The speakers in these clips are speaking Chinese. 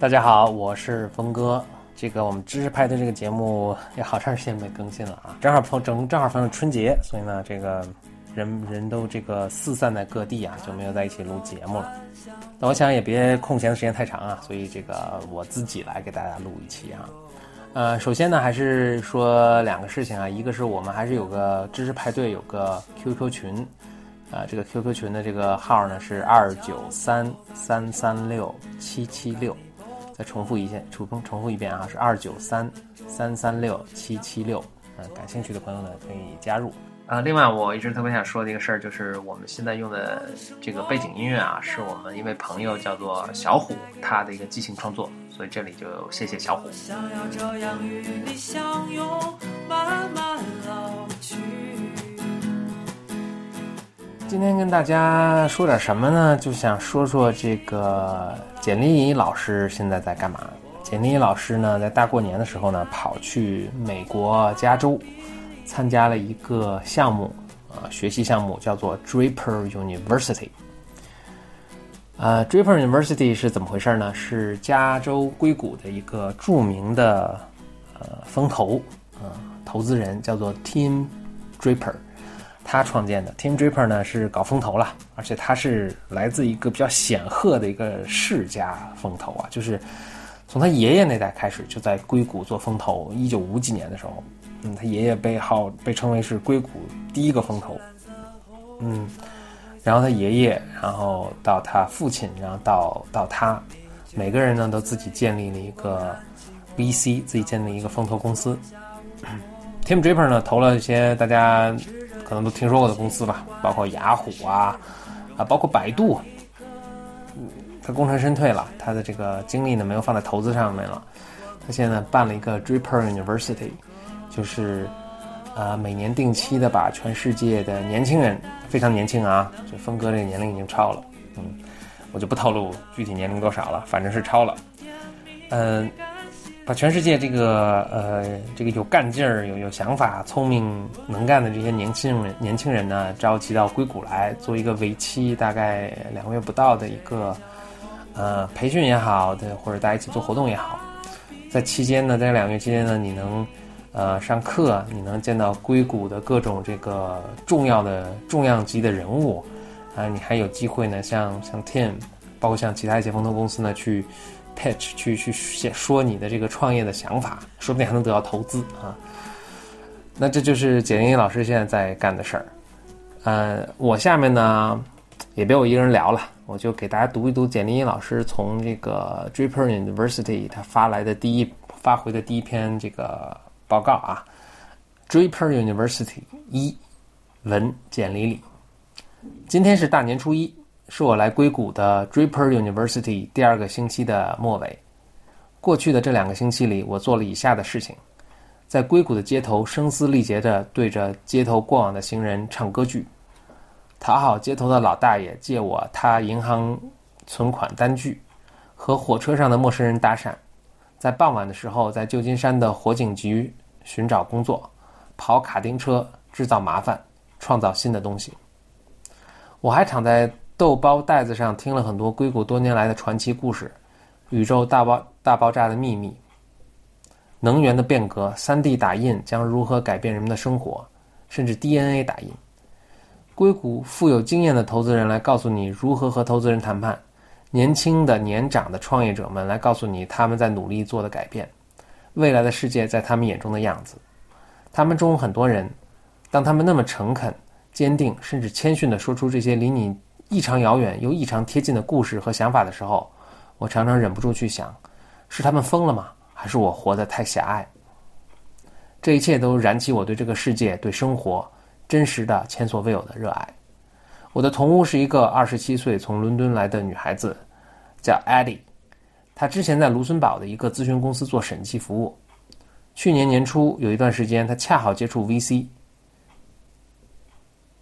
大家好，我是峰哥。这个我们知识派对这个节目也好长时间没更新了啊，正好碰正正好碰上春节，所以呢，这个人人都这个四散在各地啊，就没有在一起录节目了。那我想也别空闲的时间太长啊，所以这个我自己来给大家录一期啊。呃，首先呢，还是说两个事情啊，一个是我们还是有个知识派对有个 QQ 群，啊，这个 QQ 群的这个号呢是二九三三三六七七六。再重复一下，重重重复一遍啊，是二九三三三六七七六。嗯，感兴趣的朋友呢可以加入啊。另外，我一直特别想说的一个事儿，就是我们现在用的这个背景音乐啊，是我们一位朋友叫做小虎他的一个即兴创作，所以这里就谢谢小虎。想要这样与你相拥，慢慢今天跟大家说点什么呢？就想说说这个简历怡老师现在在干嘛。简历怡老师呢，在大过年的时候呢，跑去美国加州参加了一个项目，啊，学习项目叫做 Draper University。呃，Draper University 是怎么回事呢？是加州硅谷的一个著名的呃风投，啊，投资人叫做 Tim Draper。他创建的 Tim Draper 呢是搞风投了，而且他是来自一个比较显赫的一个世家风投啊，就是从他爷爷那代开始就在硅谷做风投。一九五几年的时候，嗯，他爷爷被号被称为是硅谷第一个风投，嗯，然后他爷爷，然后到他父亲，然后到到他，每个人呢都自己建立了一个 VC，自己建立一个风投公司。Tim Draper 呢投了一些大家。可能都听说过的公司吧，包括雅虎啊，啊，包括百度。他功成身退了，他的这个精力呢没有放在投资上面了。他现在办了一个 Draper University，就是呃每年定期的把全世界的年轻人，非常年轻啊，就峰哥这个年龄已经超了，嗯，我就不透露具体年龄多少了，反正是超了，嗯。把全世界这个呃这个有干劲儿、有有想法、聪明能干的这些年轻人年轻人呢，召集到硅谷来做一个为期大概两个月不到的一个呃培训也好的，或者大家一起做活动也好，在期间呢，在两个月期间呢，你能呃上课，你能见到硅谷的各种这个重要的重量级的人物啊，你还有机会呢，像像 Tim，包括像其他一些风投公司呢去。Pitch 去去写说你的这个创业的想法，说不定还能得到投资啊。那这就是简英老师现在在干的事儿。呃，我下面呢也别我一个人聊了，我就给大家读一读简英老师从这个 Draper University 他发来的第一发回的第一篇这个报告啊。Draper University 一文简历里，今天是大年初一。是我来硅谷的 Draper University 第二个星期的末尾。过去的这两个星期里，我做了以下的事情：在硅谷的街头声嘶力竭地对着街头过往的行人唱歌剧，讨好街头的老大爷借我他银行存款单据，和火车上的陌生人搭讪，在傍晚的时候在旧金山的火警局寻找工作，跑卡丁车制造麻烦，创造新的东西。我还躺在。豆包袋子上听了很多硅谷多年来的传奇故事，宇宙大爆大爆炸的秘密，能源的变革，3D 打印将如何改变人们的生活，甚至 DNA 打印。硅谷富有经验的投资人来告诉你如何和投资人谈判，年轻的年长的创业者们来告诉你他们在努力做的改变，未来的世界在他们眼中的样子。他们中很多人，当他们那么诚恳、坚定，甚至谦逊地说出这些离你。异常遥远又异常贴近的故事和想法的时候，我常常忍不住去想：是他们疯了吗？还是我活得太狭隘？这一切都燃起我对这个世界、对生活真实的、前所未有的热爱。我的同屋是一个二十七岁从伦敦来的女孩子，叫 Eddie。她之前在卢森堡的一个咨询公司做审计服务。去年年初有一段时间，她恰好接触 VC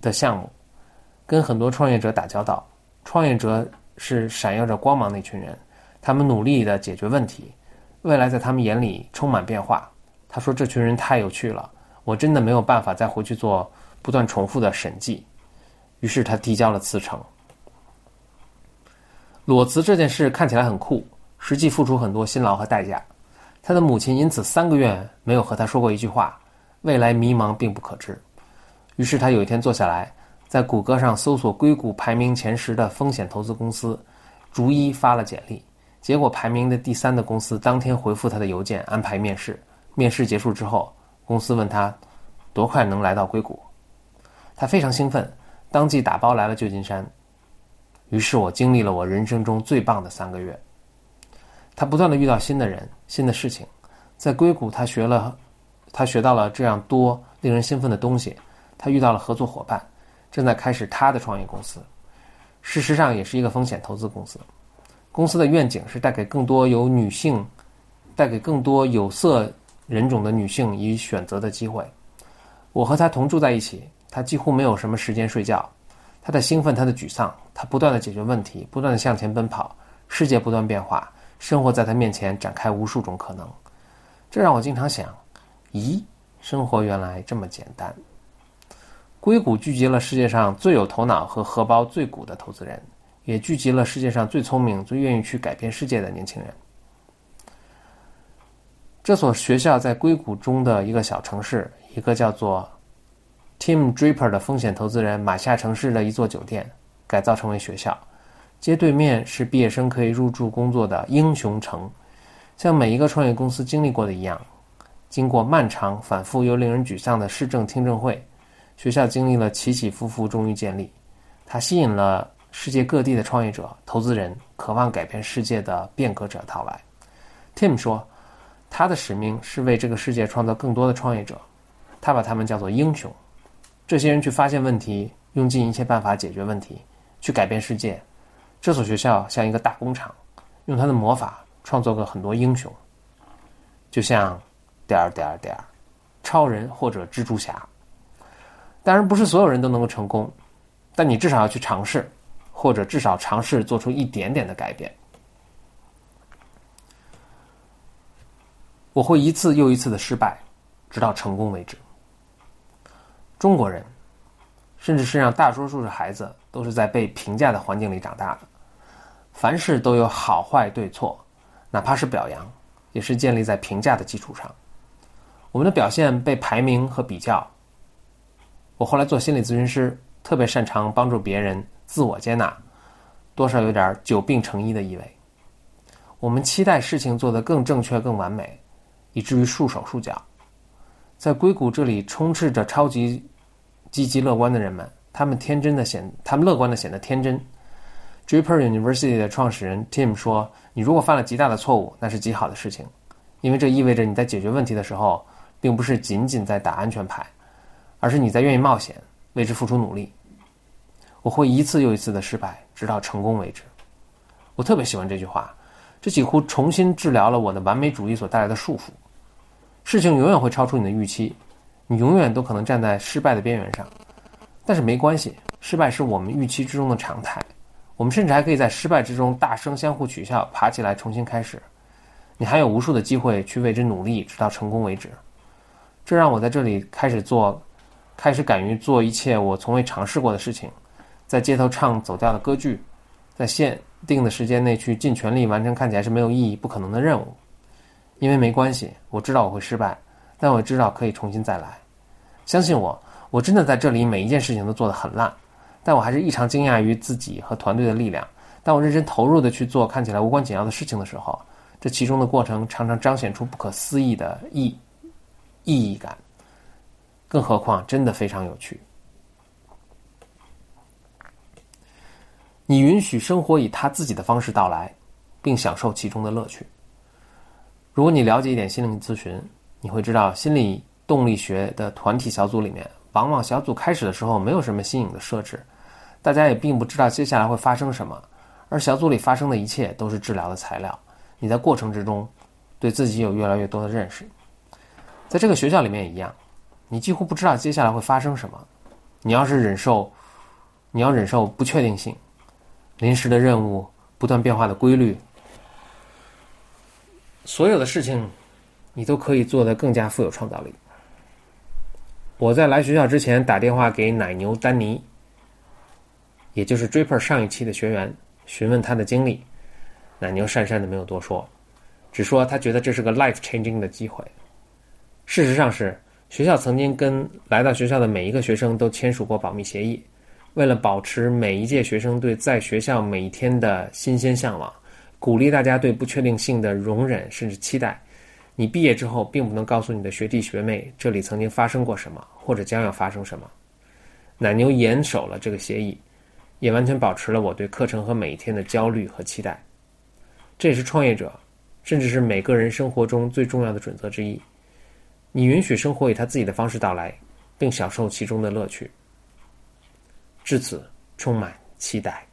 的项目。跟很多创业者打交道，创业者是闪耀着光芒的一群人，他们努力的解决问题，未来在他们眼里充满变化。他说：“这群人太有趣了，我真的没有办法再回去做不断重复的审计。”于是他递交了辞呈。裸辞这件事看起来很酷，实际付出很多辛劳和代价。他的母亲因此三个月没有和他说过一句话，未来迷茫并不可知。于是他有一天坐下来，在谷歌上搜索硅谷排名前十的风险投资公司，逐一发了简历。结果排名的第三的公司当天回复他的邮件，安排面试。面试结束之后，公司问他多快能来到硅谷，他非常兴奋，当即打包来了旧金山。于是我经历了我人生中最棒的三个月。他不断的遇到新的人、新的事情，在硅谷他学了，他学到了这样多令人兴奋的东西。他遇到了合作伙伴，正在开始他的创业公司，事实上也是一个风险投资公司。公司的愿景是带给更多有女性，带给更多有色人种的女性以选择的机会。我和他同住在一起，他几乎没有什么时间睡觉。他的兴奋，他的沮丧，他不断的解决问题，不断的向前奔跑。世界不断变化，生活在他面前展开无数种可能。这让我经常想：咦，生活原来这么简单。硅谷聚集了世界上最有头脑和荷包最鼓的投资人。也聚集了世界上最聪明、最愿意去改变世界的年轻人。这所学校在硅谷中的一个小城市，一个叫做 Tim Draper 的风险投资人买下城市的一座酒店，改造成为学校。街对面是毕业生可以入住工作的英雄城。像每一个创业公司经历过的一样，经过漫长、反复又令人沮丧的市政听证会，学校经历了起起伏伏，终于建立。它吸引了。世界各地的创业者、投资人渴望改变世界的变革者到来。Tim 说，他的使命是为这个世界创造更多的创业者，他把他们叫做英雄。这些人去发现问题，用尽一切办法解决问题，去改变世界。这所学校像一个大工厂，用他的魔法创作了很多英雄，就像点儿点儿点儿，超人或者蜘蛛侠。当然，不是所有人都能够成功，但你至少要去尝试。或者至少尝试做出一点点的改变。我会一次又一次的失败，直到成功为止。中国人，甚至是让大多数的孩子，都是在被评价的环境里长大的。凡事都有好坏对错，哪怕是表扬，也是建立在评价的基础上。我们的表现被排名和比较。我后来做心理咨询师，特别擅长帮助别人。自我接纳，多少有点久病成医的意味。我们期待事情做得更正确、更完美，以至于束手束脚。在硅谷这里充斥着超级积极乐观的人们，他们天真的显，他们乐观的显得天真。Draper University 的创始人 Tim 说：“你如果犯了极大的错误，那是极好的事情，因为这意味着你在解决问题的时候，并不是仅仅在打安全牌，而是你在愿意冒险，为之付出努力。”我会一次又一次的失败，直到成功为止。我特别喜欢这句话，这几乎重新治疗了我的完美主义所带来的束缚。事情永远会超出你的预期，你永远都可能站在失败的边缘上。但是没关系，失败是我们预期之中的常态。我们甚至还可以在失败之中大声相互取笑，爬起来重新开始。你还有无数的机会去为之努力，直到成功为止。这让我在这里开始做，开始敢于做一切我从未尝试过的事情。在街头唱走调的歌剧，在限定的时间内去尽全力完成看起来是没有意义、不可能的任务，因为没关系，我知道我会失败，但我知道可以重新再来。相信我，我真的在这里每一件事情都做得很烂，但我还是异常惊讶于自己和团队的力量。当我认真投入的去做看起来无关紧要的事情的时候，这其中的过程常常彰显出不可思议的意意义感，更何况真的非常有趣。你允许生活以他自己的方式到来，并享受其中的乐趣。如果你了解一点心理咨询，你会知道，心理动力学的团体小组里面，往往小组开始的时候没有什么新颖的设置，大家也并不知道接下来会发生什么，而小组里发生的一切都是治疗的材料。你在过程之中，对自己有越来越多的认识。在这个学校里面也一样，你几乎不知道接下来会发生什么。你要是忍受，你要忍受不确定性。临时的任务，不断变化的规律，所有的事情，你都可以做得更加富有创造力。我在来学校之前打电话给奶牛丹尼，也就是 Draper 上一期的学员，询问他的经历。奶牛讪讪的没有多说，只说他觉得这是个 life changing 的机会。事实上是，学校曾经跟来到学校的每一个学生都签署过保密协议，为了保持每一届学生对在学校每一天的新鲜向往，鼓励大家对不确定性的容忍甚至期待。你毕业之后，并不能告诉你的学弟学妹这里曾经发生过什么，或者将要发生什么。奶牛严守了这个协议，也完全保持了我对课程和每一天的焦虑和期待。这也是创业者，甚至是每个人生活中最重要的准则之一。你允许生活以他自己的方式到来，并享受其中的乐趣。至此，充满期待。